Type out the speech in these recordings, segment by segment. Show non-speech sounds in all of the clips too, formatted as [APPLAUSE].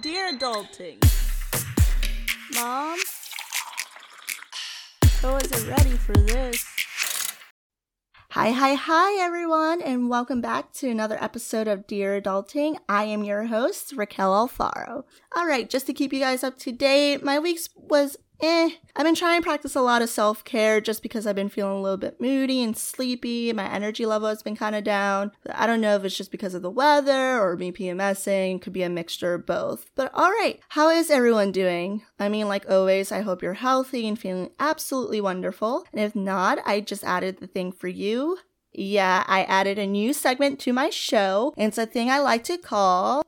Dear Adulting. Mom? I wasn't ready for this. Hi, hi, hi, everyone, and welcome back to another episode of Dear Adulting. I am your host, Raquel Alfaro. All right, just to keep you guys up to date, my week was eh. I've been trying to practice a lot of self care just because I've been feeling a little bit moody and sleepy. My energy level has been kind of down. I don't know if it's just because of the weather or me PMSing. It Could be a mixture of both. But all right, how is everyone doing? I mean, like always, I hope you're healthy and feeling absolutely wonderful. And if not, I just added the thing for you. Yeah, I added a new segment to my show. It's a thing I like to call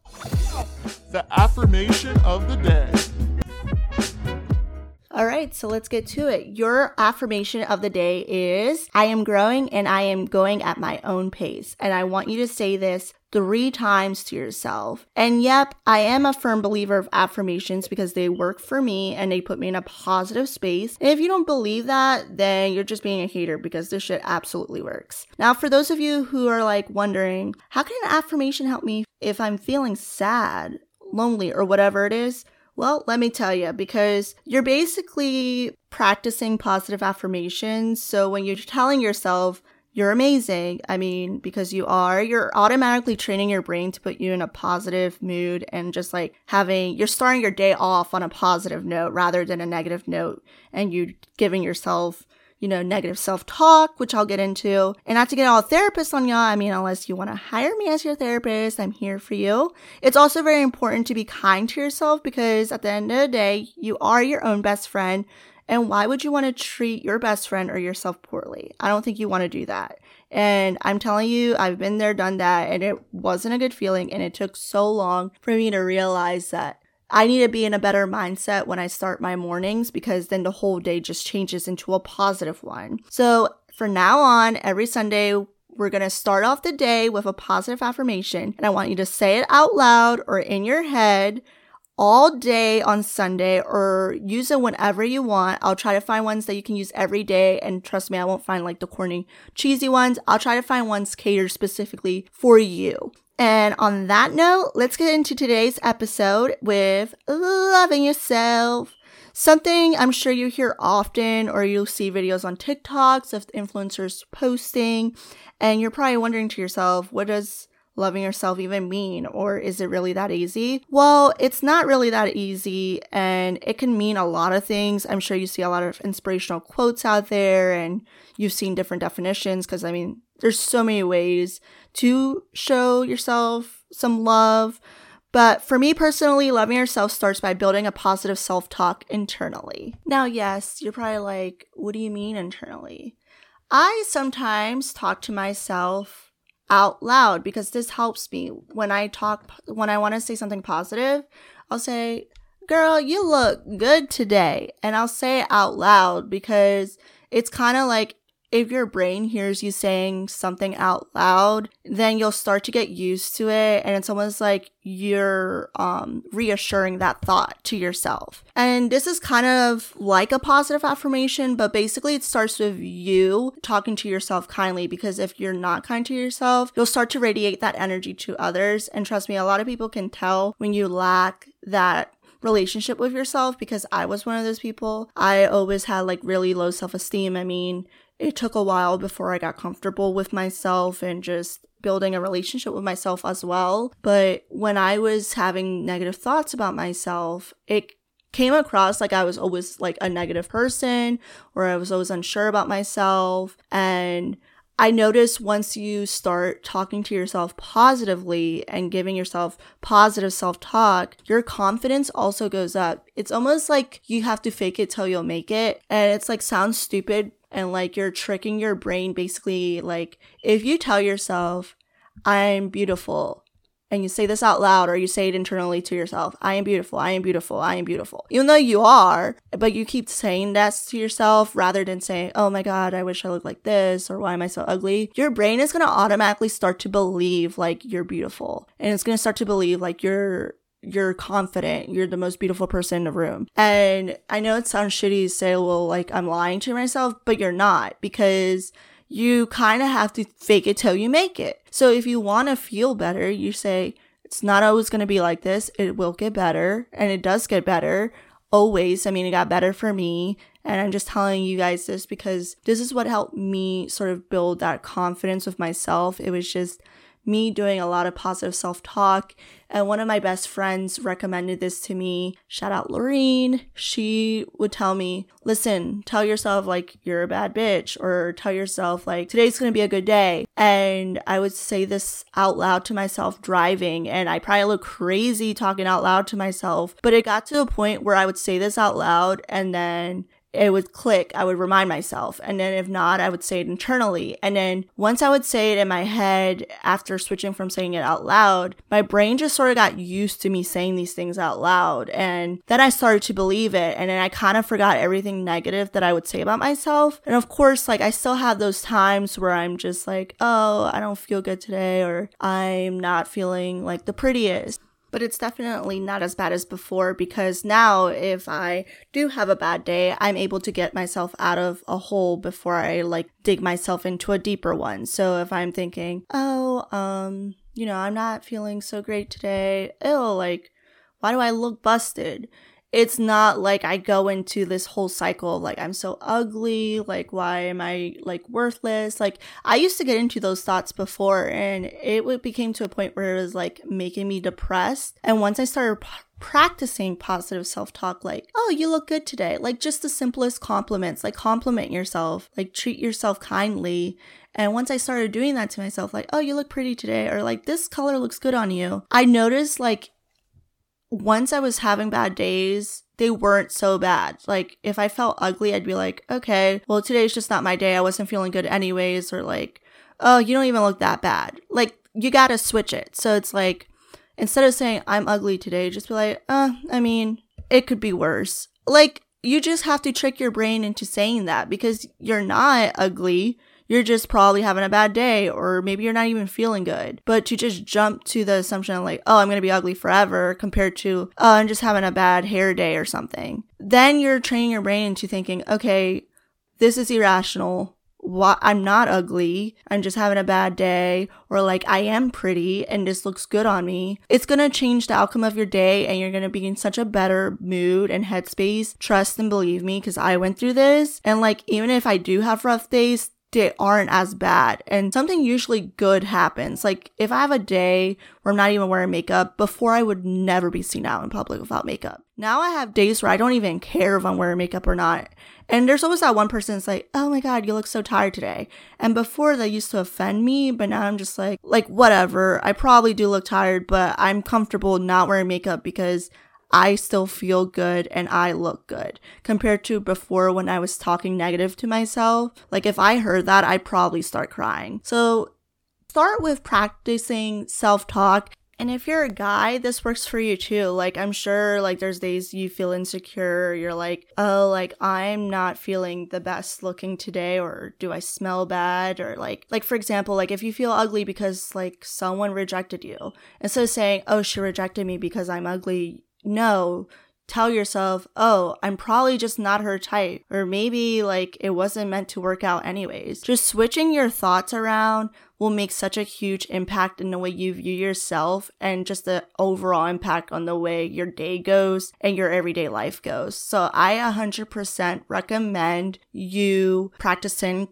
the affirmation of the day. All right, so let's get to it. Your affirmation of the day is I am growing and I am going at my own pace. And I want you to say this three times to yourself. And yep, I am a firm believer of affirmations because they work for me and they put me in a positive space. And if you don't believe that, then you're just being a hater because this shit absolutely works. Now, for those of you who are like wondering, how can an affirmation help me if I'm feeling sad? lonely or whatever it is, well, let me tell you, because you're basically practicing positive affirmations. So when you're telling yourself, you're amazing. I mean, because you are, you're automatically training your brain to put you in a positive mood and just like having, you're starting your day off on a positive note rather than a negative note. And you giving yourself you know, negative self talk, which I'll get into. And not to get all therapists on y'all. I mean, unless you want to hire me as your therapist, I'm here for you. It's also very important to be kind to yourself because at the end of the day, you are your own best friend. And why would you want to treat your best friend or yourself poorly? I don't think you want to do that. And I'm telling you, I've been there, done that, and it wasn't a good feeling. And it took so long for me to realize that I need to be in a better mindset when I start my mornings because then the whole day just changes into a positive one. So from now on, every Sunday, we're going to start off the day with a positive affirmation. And I want you to say it out loud or in your head all day on Sunday or use it whenever you want. I'll try to find ones that you can use every day. And trust me, I won't find like the corny, cheesy ones. I'll try to find ones catered specifically for you. And on that note, let's get into today's episode with loving yourself. Something I'm sure you hear often, or you'll see videos on TikToks of influencers posting, and you're probably wondering to yourself, what does loving yourself even mean? Or is it really that easy? Well, it's not really that easy, and it can mean a lot of things. I'm sure you see a lot of inspirational quotes out there, and you've seen different definitions, because I mean, there's so many ways to show yourself some love. But for me personally, loving yourself starts by building a positive self talk internally. Now, yes, you're probably like, what do you mean internally? I sometimes talk to myself out loud because this helps me when I talk, when I want to say something positive. I'll say, Girl, you look good today. And I'll say it out loud because it's kind of like if your brain hears you saying something out loud, then you'll start to get used to it. And it's almost like you're um, reassuring that thought to yourself. And this is kind of like a positive affirmation, but basically it starts with you talking to yourself kindly because if you're not kind to yourself, you'll start to radiate that energy to others. And trust me, a lot of people can tell when you lack that relationship with yourself because I was one of those people. I always had like really low self esteem. I mean, it took a while before I got comfortable with myself and just building a relationship with myself as well. But when I was having negative thoughts about myself, it came across like I was always like a negative person or I was always unsure about myself. And I noticed once you start talking to yourself positively and giving yourself positive self talk, your confidence also goes up. It's almost like you have to fake it till you'll make it. And it's like sounds stupid, and like you're tricking your brain basically like if you tell yourself i'm beautiful and you say this out loud or you say it internally to yourself i am beautiful i am beautiful i am beautiful even though you are but you keep saying that to yourself rather than saying oh my god i wish i looked like this or why am i so ugly? Your brain is going to automatically start to believe like you're beautiful and it's going to start to believe like you're you're confident, you're the most beautiful person in the room. And I know it sounds shitty to say, well, like I'm lying to myself, but you're not because you kind of have to fake it till you make it. So if you want to feel better, you say, It's not always going to be like this. It will get better and it does get better always. I mean, it got better for me. And I'm just telling you guys this because this is what helped me sort of build that confidence with myself. It was just me doing a lot of positive self talk. And one of my best friends recommended this to me. Shout out Lorene. She would tell me, listen, tell yourself like you're a bad bitch, or tell yourself like today's gonna be a good day. And I would say this out loud to myself driving, and I probably look crazy talking out loud to myself. But it got to a point where I would say this out loud, and then it would click. I would remind myself. And then if not, I would say it internally. And then once I would say it in my head after switching from saying it out loud, my brain just sort of got used to me saying these things out loud. And then I started to believe it. And then I kind of forgot everything negative that I would say about myself. And of course, like I still have those times where I'm just like, oh, I don't feel good today, or I'm not feeling like the prettiest but it's definitely not as bad as before because now if I do have a bad day, I'm able to get myself out of a hole before I like dig myself into a deeper one. So if I'm thinking, oh, um, you know, I'm not feeling so great today, ill, like, why do I look busted? It's not like I go into this whole cycle of like I'm so ugly, like why am I like worthless? Like I used to get into those thoughts before and it became to a point where it was like making me depressed. And once I started p- practicing positive self-talk like, "Oh, you look good today." Like just the simplest compliments, like compliment yourself, like treat yourself kindly. And once I started doing that to myself, like, oh, you look pretty today, or like, this color looks good on you, I noticed like once I was having bad days, they weren't so bad. Like, if I felt ugly, I'd be like, okay, well, today's just not my day. I wasn't feeling good anyways. Or like, oh, you don't even look that bad. Like, you gotta switch it. So it's like, instead of saying, I'm ugly today, just be like, uh, I mean, it could be worse. Like, you just have to trick your brain into saying that because you're not ugly you're just probably having a bad day or maybe you're not even feeling good. But to just jump to the assumption like, oh, I'm going to be ugly forever compared to, oh, I'm just having a bad hair day or something. Then you're training your brain into thinking, okay, this is irrational. What I'm not ugly. I'm just having a bad day or like I am pretty and this looks good on me. It's going to change the outcome of your day and you're going to be in such a better mood and headspace. Trust and believe me because I went through this and like even if I do have rough days, they aren't as bad and something usually good happens. Like if I have a day where I'm not even wearing makeup, before I would never be seen out in public without makeup. Now I have days where I don't even care if I'm wearing makeup or not. And there's always that one person that's like, oh my God, you look so tired today. And before that used to offend me, but now I'm just like, like, whatever. I probably do look tired, but I'm comfortable not wearing makeup because I still feel good and I look good compared to before when I was talking negative to myself. Like if I heard that, I'd probably start crying. So start with practicing self talk. And if you're a guy, this works for you too. Like, I'm sure, like, there's days you feel insecure. You're like, oh, like, I'm not feeling the best looking today, or do I smell bad? Or, like, like, for example, like, if you feel ugly because, like, someone rejected you, instead of saying, oh, she rejected me because I'm ugly, no, tell yourself, oh, I'm probably just not her type. Or maybe like it wasn't meant to work out anyways. Just switching your thoughts around will make such a huge impact in the way you view yourself and just the overall impact on the way your day goes and your everyday life goes. So I 100% recommend you practicing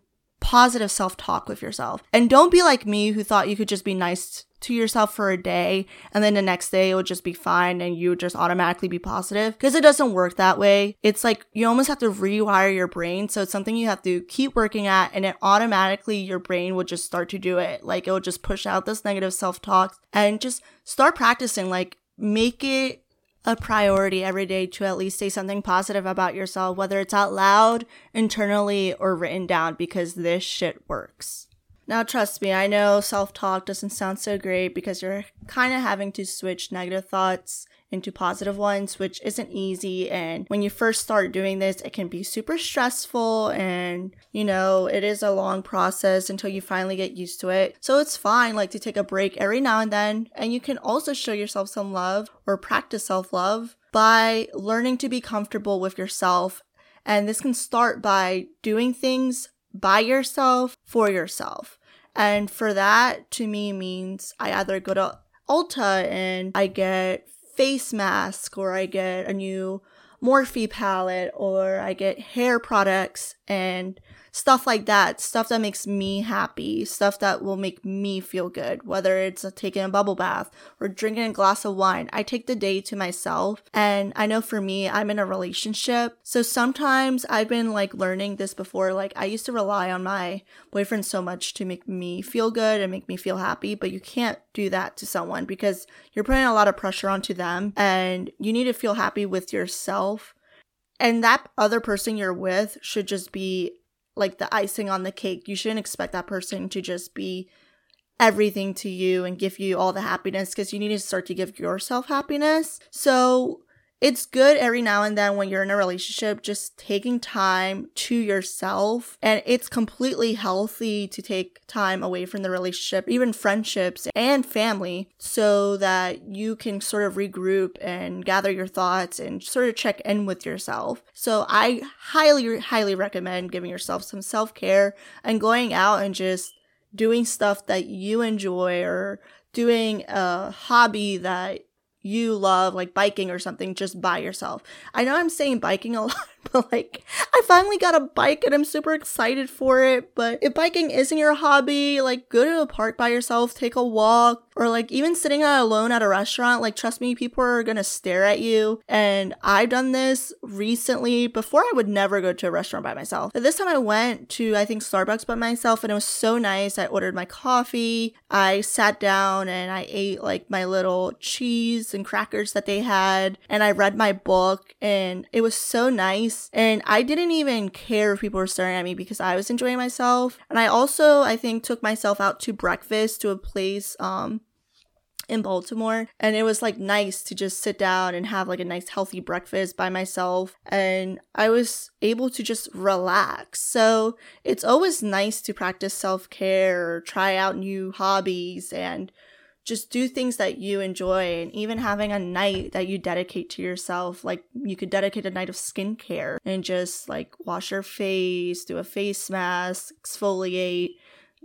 positive self talk with yourself. And don't be like me who thought you could just be nice to yourself for a day and then the next day it would just be fine and you would just automatically be positive because it doesn't work that way. It's like you almost have to rewire your brain. So it's something you have to keep working at and it automatically your brain will just start to do it. Like it will just push out this negative self talk and just start practicing. Like make it a priority every day to at least say something positive about yourself, whether it's out loud, internally, or written down, because this shit works. Now, trust me, I know self talk doesn't sound so great because you're kind of having to switch negative thoughts into positive ones, which isn't easy. And when you first start doing this, it can be super stressful and, you know, it is a long process until you finally get used to it. So it's fine, like, to take a break every now and then. And you can also show yourself some love or practice self love by learning to be comfortable with yourself. And this can start by doing things by yourself for yourself. And for that to me means I either go to Ulta and I get face mask or I get a new Morphe palette or I get hair products and stuff like that. Stuff that makes me happy, stuff that will make me feel good, whether it's uh, taking a bubble bath or drinking a glass of wine. I take the day to myself. And I know for me, I'm in a relationship. So sometimes I've been like learning this before. Like I used to rely on my boyfriend so much to make me feel good and make me feel happy, but you can't do that to someone because you're putting a lot of pressure onto them and you need to feel happy with yourself. And that other person you're with should just be like the icing on the cake. You shouldn't expect that person to just be everything to you and give you all the happiness because you need to start to give yourself happiness. So it's good every now and then when you're in a relationship, just taking time to yourself. And it's completely healthy to take time away from the relationship, even friendships and family, so that you can sort of regroup and gather your thoughts and sort of check in with yourself. So I highly, highly recommend giving yourself some self care and going out and just doing stuff that you enjoy or doing a hobby that you love, like biking or something, just by yourself. I know I'm saying biking a [LAUGHS] lot, but like, I finally got a bike and I'm super excited for it. But if biking isn't your hobby, like, go to a park by yourself, take a walk, or like even sitting alone at a restaurant. Like, trust me, people are gonna stare at you. And I've done this recently. Before, I would never go to a restaurant by myself. But this time I went to, I think, Starbucks by myself, and it was so nice. I ordered my coffee, I sat down and I ate like my little cheese and crackers that they had, and I read my book, and it was so nice and I didn't even care if people were staring at me because I was enjoying myself. And I also, I think, took myself out to breakfast to a place, um, in Baltimore and it was like nice to just sit down and have like a nice healthy breakfast by myself and I was able to just relax. So it's always nice to practice self-care or try out new hobbies and just do things that you enjoy and even having a night that you dedicate to yourself like you could dedicate a night of skincare and just like wash your face do a face mask exfoliate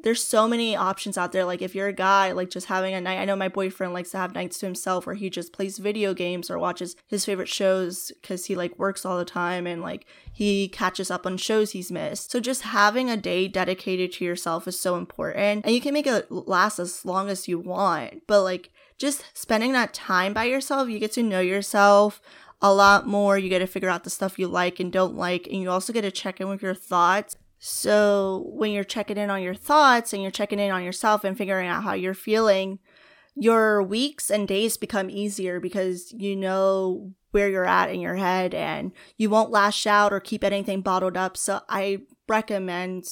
there's so many options out there. Like if you're a guy, like just having a night. I know my boyfriend likes to have nights to himself where he just plays video games or watches his favorite shows because he like works all the time and like he catches up on shows he's missed. So just having a day dedicated to yourself is so important. And you can make it last as long as you want. But like just spending that time by yourself, you get to know yourself a lot more. You get to figure out the stuff you like and don't like. And you also get to check in with your thoughts so when you're checking in on your thoughts and you're checking in on yourself and figuring out how you're feeling, your weeks and days become easier because you know where you're at in your head and you won't lash out or keep anything bottled up. So I recommend,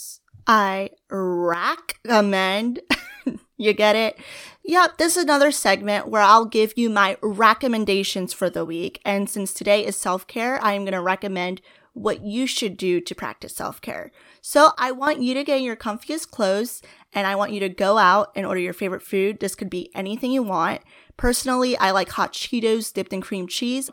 I recommend, [LAUGHS] you get it? Yep, this is another segment where I'll give you my recommendations for the week. And since today is self care, I am going to recommend what you should do to practice self care. So I want you to get in your comfiest clothes and I want you to go out and order your favorite food. This could be anything you want. Personally, I like hot Cheetos dipped in cream cheese.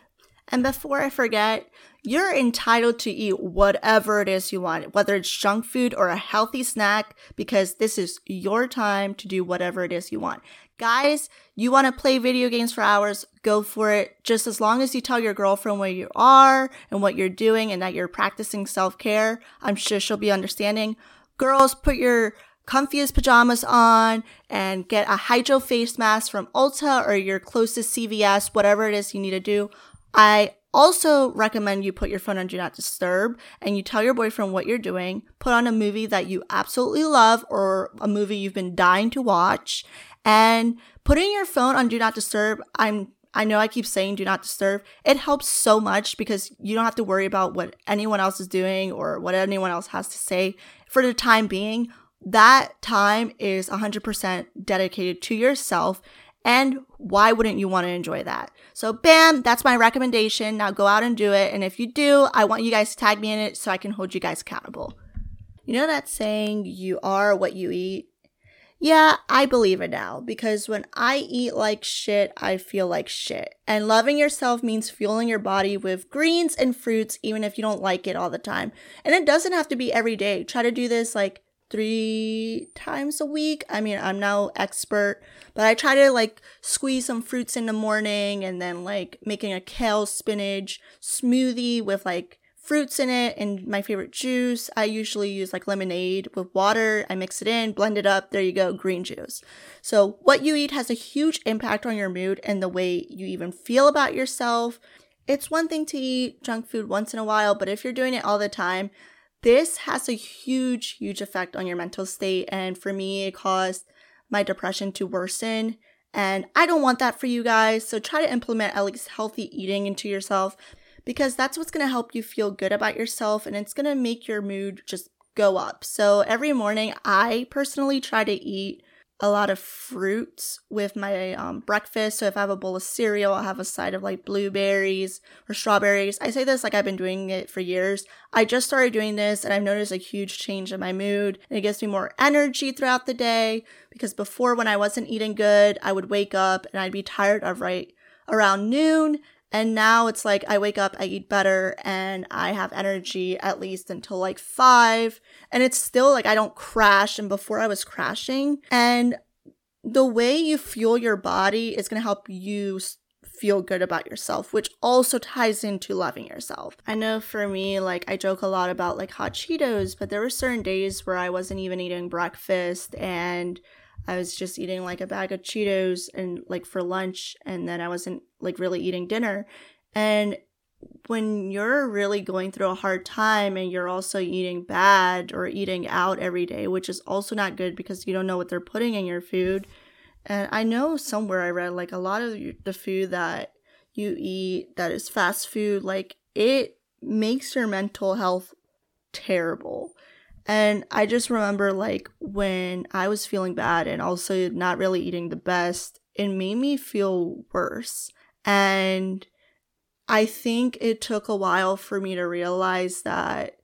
And before I forget, you're entitled to eat whatever it is you want, whether it's junk food or a healthy snack, because this is your time to do whatever it is you want. Guys, you want to play video games for hours, go for it. Just as long as you tell your girlfriend where you are and what you're doing and that you're practicing self care, I'm sure she'll be understanding. Girls, put your comfiest pajamas on and get a hydro face mask from Ulta or your closest CVS, whatever it is you need to do. I also recommend you put your phone on do not disturb and you tell your boyfriend what you're doing. Put on a movie that you absolutely love or a movie you've been dying to watch and putting your phone on do not disturb. I'm I know I keep saying do not disturb. It helps so much because you don't have to worry about what anyone else is doing or what anyone else has to say for the time being. That time is 100% dedicated to yourself and why wouldn't you want to enjoy that? So, bam, that's my recommendation. Now go out and do it. And if you do, I want you guys to tag me in it so I can hold you guys accountable. You know that saying, you are what you eat? Yeah, I believe it now because when I eat like shit, I feel like shit. And loving yourself means fueling your body with greens and fruits, even if you don't like it all the time. And it doesn't have to be every day. Try to do this like three times a week. I mean, I'm no expert, but I try to like squeeze some fruits in the morning and then like making a kale spinach smoothie with like fruits in it and my favorite juice. I usually use like lemonade with water. I mix it in, blend it up. There you go, green juice. So, what you eat has a huge impact on your mood and the way you even feel about yourself. It's one thing to eat junk food once in a while, but if you're doing it all the time, this has a huge, huge effect on your mental state. And for me, it caused my depression to worsen. And I don't want that for you guys. So try to implement at least healthy eating into yourself because that's what's going to help you feel good about yourself and it's going to make your mood just go up. So every morning, I personally try to eat a lot of fruits with my um, breakfast. So if I have a bowl of cereal, I'll have a side of like blueberries or strawberries. I say this like I've been doing it for years. I just started doing this and I've noticed a huge change in my mood. And it gives me more energy throughout the day because before when I wasn't eating good, I would wake up and I'd be tired of right around noon and now it's like I wake up, I eat better, and I have energy at least until like five. And it's still like I don't crash. And before I was crashing. And the way you fuel your body is going to help you feel good about yourself, which also ties into loving yourself. I know for me, like I joke a lot about like hot Cheetos, but there were certain days where I wasn't even eating breakfast and I was just eating like a bag of Cheetos and like for lunch, and then I wasn't like really eating dinner. And when you're really going through a hard time and you're also eating bad or eating out every day, which is also not good because you don't know what they're putting in your food. And I know somewhere I read like a lot of the food that you eat that is fast food, like it makes your mental health terrible. And I just remember like when I was feeling bad and also not really eating the best, it made me feel worse. And I think it took a while for me to realize that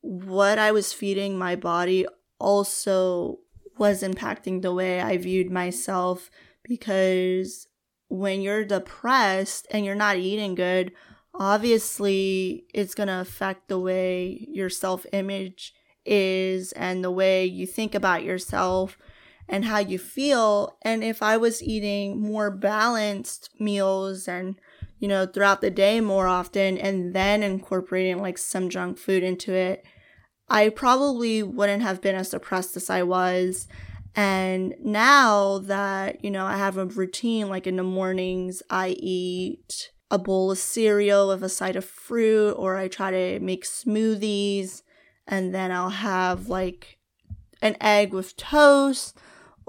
what I was feeding my body also was impacting the way I viewed myself because when you're depressed and you're not eating good, obviously it's going to affect the way your self image is and the way you think about yourself and how you feel. And if I was eating more balanced meals and, you know, throughout the day more often and then incorporating like some junk food into it, I probably wouldn't have been as depressed as I was. And now that, you know, I have a routine, like in the mornings, I eat a bowl of cereal with a side of fruit, or I try to make smoothies and then I'll have like an egg with toast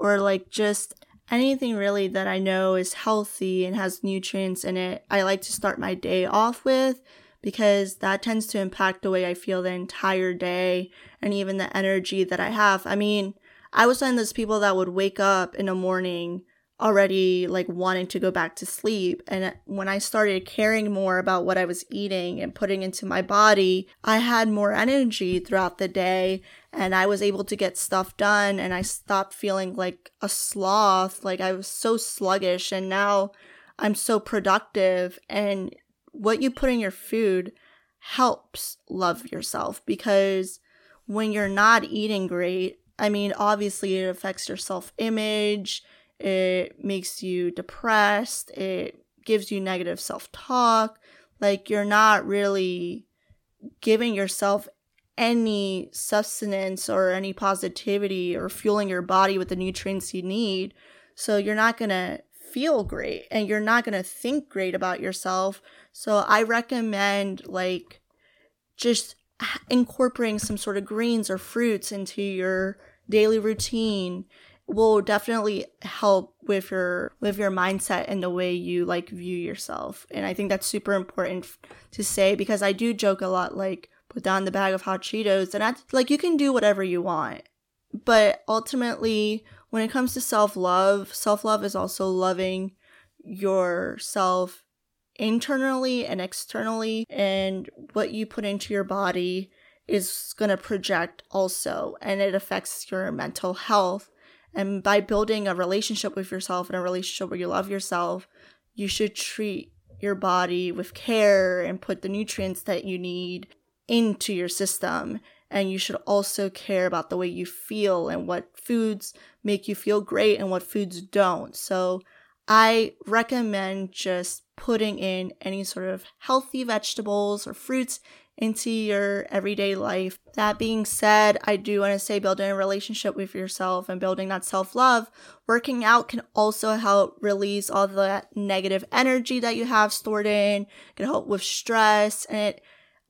or like just anything really that I know is healthy and has nutrients in it. I like to start my day off with because that tends to impact the way I feel the entire day and even the energy that I have. I mean, I was one of those people that would wake up in the morning already like wanting to go back to sleep. And when I started caring more about what I was eating and putting into my body, I had more energy throughout the day and I was able to get stuff done and I stopped feeling like a sloth. Like I was so sluggish and now I'm so productive. And what you put in your food helps love yourself because when you're not eating great, I mean, obviously it affects your self image it makes you depressed, it gives you negative self talk. Like you're not really giving yourself any sustenance or any positivity or fueling your body with the nutrients you need. So you're not going to feel great and you're not going to think great about yourself. So I recommend like just incorporating some sort of greens or fruits into your daily routine will definitely help with your with your mindset and the way you like view yourself. And i think that's super important to say because i do joke a lot like put down the bag of hot cheetos and that's like you can do whatever you want. But ultimately when it comes to self-love self-love is also loving yourself internally and externally and what you put into your body is going to project also and it affects your mental health and by building a relationship with yourself and a relationship where you love yourself, you should treat your body with care and put the nutrients that you need into your system. And you should also care about the way you feel and what foods make you feel great and what foods don't. So I recommend just putting in any sort of healthy vegetables or fruits into your everyday life. That being said, I do want to say building a relationship with yourself and building that self love. Working out can also help release all the negative energy that you have stored in, can help with stress and it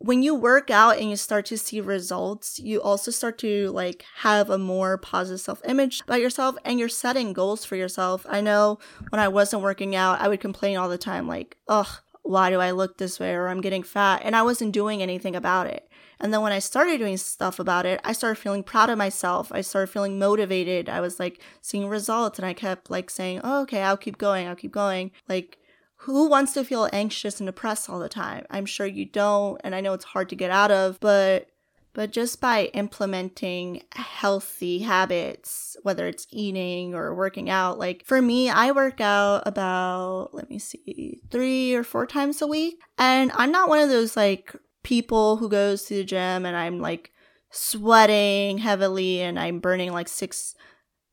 when you work out and you start to see results, you also start to like have a more positive self image about yourself and you're setting goals for yourself. I know when I wasn't working out, I would complain all the time, like, ugh, why do I look this way or I'm getting fat? And I wasn't doing anything about it. And then when I started doing stuff about it, I started feeling proud of myself. I started feeling motivated. I was like seeing results and I kept like saying, oh, okay, I'll keep going. I'll keep going. Like who wants to feel anxious and depressed all the time? I'm sure you don't, and I know it's hard to get out of, but but just by implementing healthy habits, whether it's eating or working out, like for me, I work out about, let me see, three or four times a week. And I'm not one of those like people who goes to the gym and I'm like sweating heavily and I'm burning like six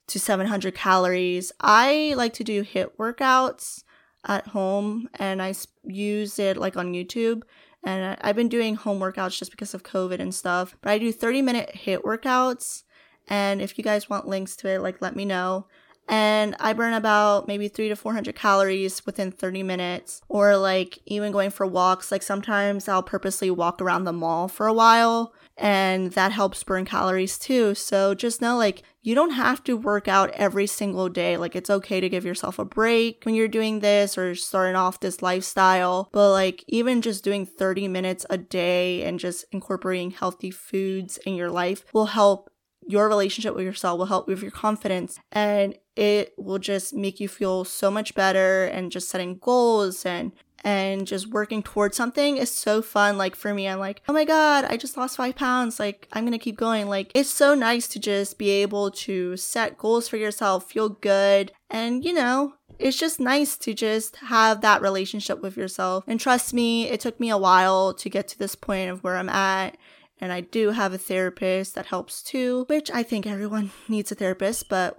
to 700 calories. I like to do HIIT workouts at home and I use it like on YouTube. And uh, I've been doing home workouts just because of COVID and stuff. But I do 30 minute HIIT workouts. And if you guys want links to it, like let me know. And I burn about maybe three to 400 calories within 30 minutes. Or like even going for walks. Like sometimes I'll purposely walk around the mall for a while and that helps burn calories too. So just know like you don't have to work out every single day. Like it's okay to give yourself a break when you're doing this or starting off this lifestyle. But like even just doing 30 minutes a day and just incorporating healthy foods in your life will help your relationship with yourself will help with your confidence and it will just make you feel so much better and just setting goals and and just working towards something is so fun. Like for me, I'm like, oh my God, I just lost five pounds. Like I'm going to keep going. Like it's so nice to just be able to set goals for yourself, feel good. And you know, it's just nice to just have that relationship with yourself. And trust me, it took me a while to get to this point of where I'm at. And I do have a therapist that helps too, which I think everyone [LAUGHS] needs a therapist, but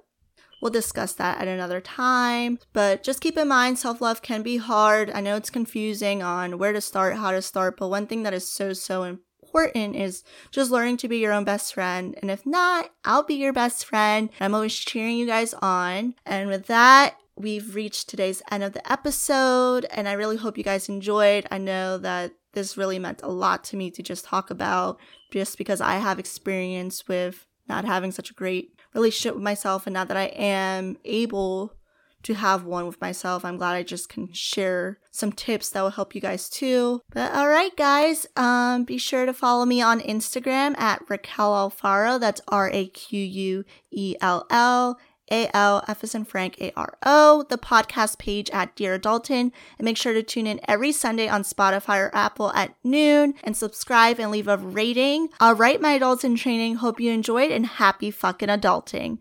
We'll discuss that at another time. But just keep in mind, self love can be hard. I know it's confusing on where to start, how to start, but one thing that is so, so important is just learning to be your own best friend. And if not, I'll be your best friend. I'm always cheering you guys on. And with that, we've reached today's end of the episode. And I really hope you guys enjoyed. I know that this really meant a lot to me to just talk about just because I have experience with not having such a great relationship with myself and now that I am able to have one with myself. I'm glad I just can share some tips that will help you guys too. But all right, guys, um, be sure to follow me on Instagram at Raquel Alfaro. That's R A Q U E L L a L as Frank A R O, the podcast page at Dear Adulting, and make sure to tune in every Sunday on Spotify or Apple at noon and subscribe and leave a rating. All right, my adults in training, hope you enjoyed and happy fucking adulting.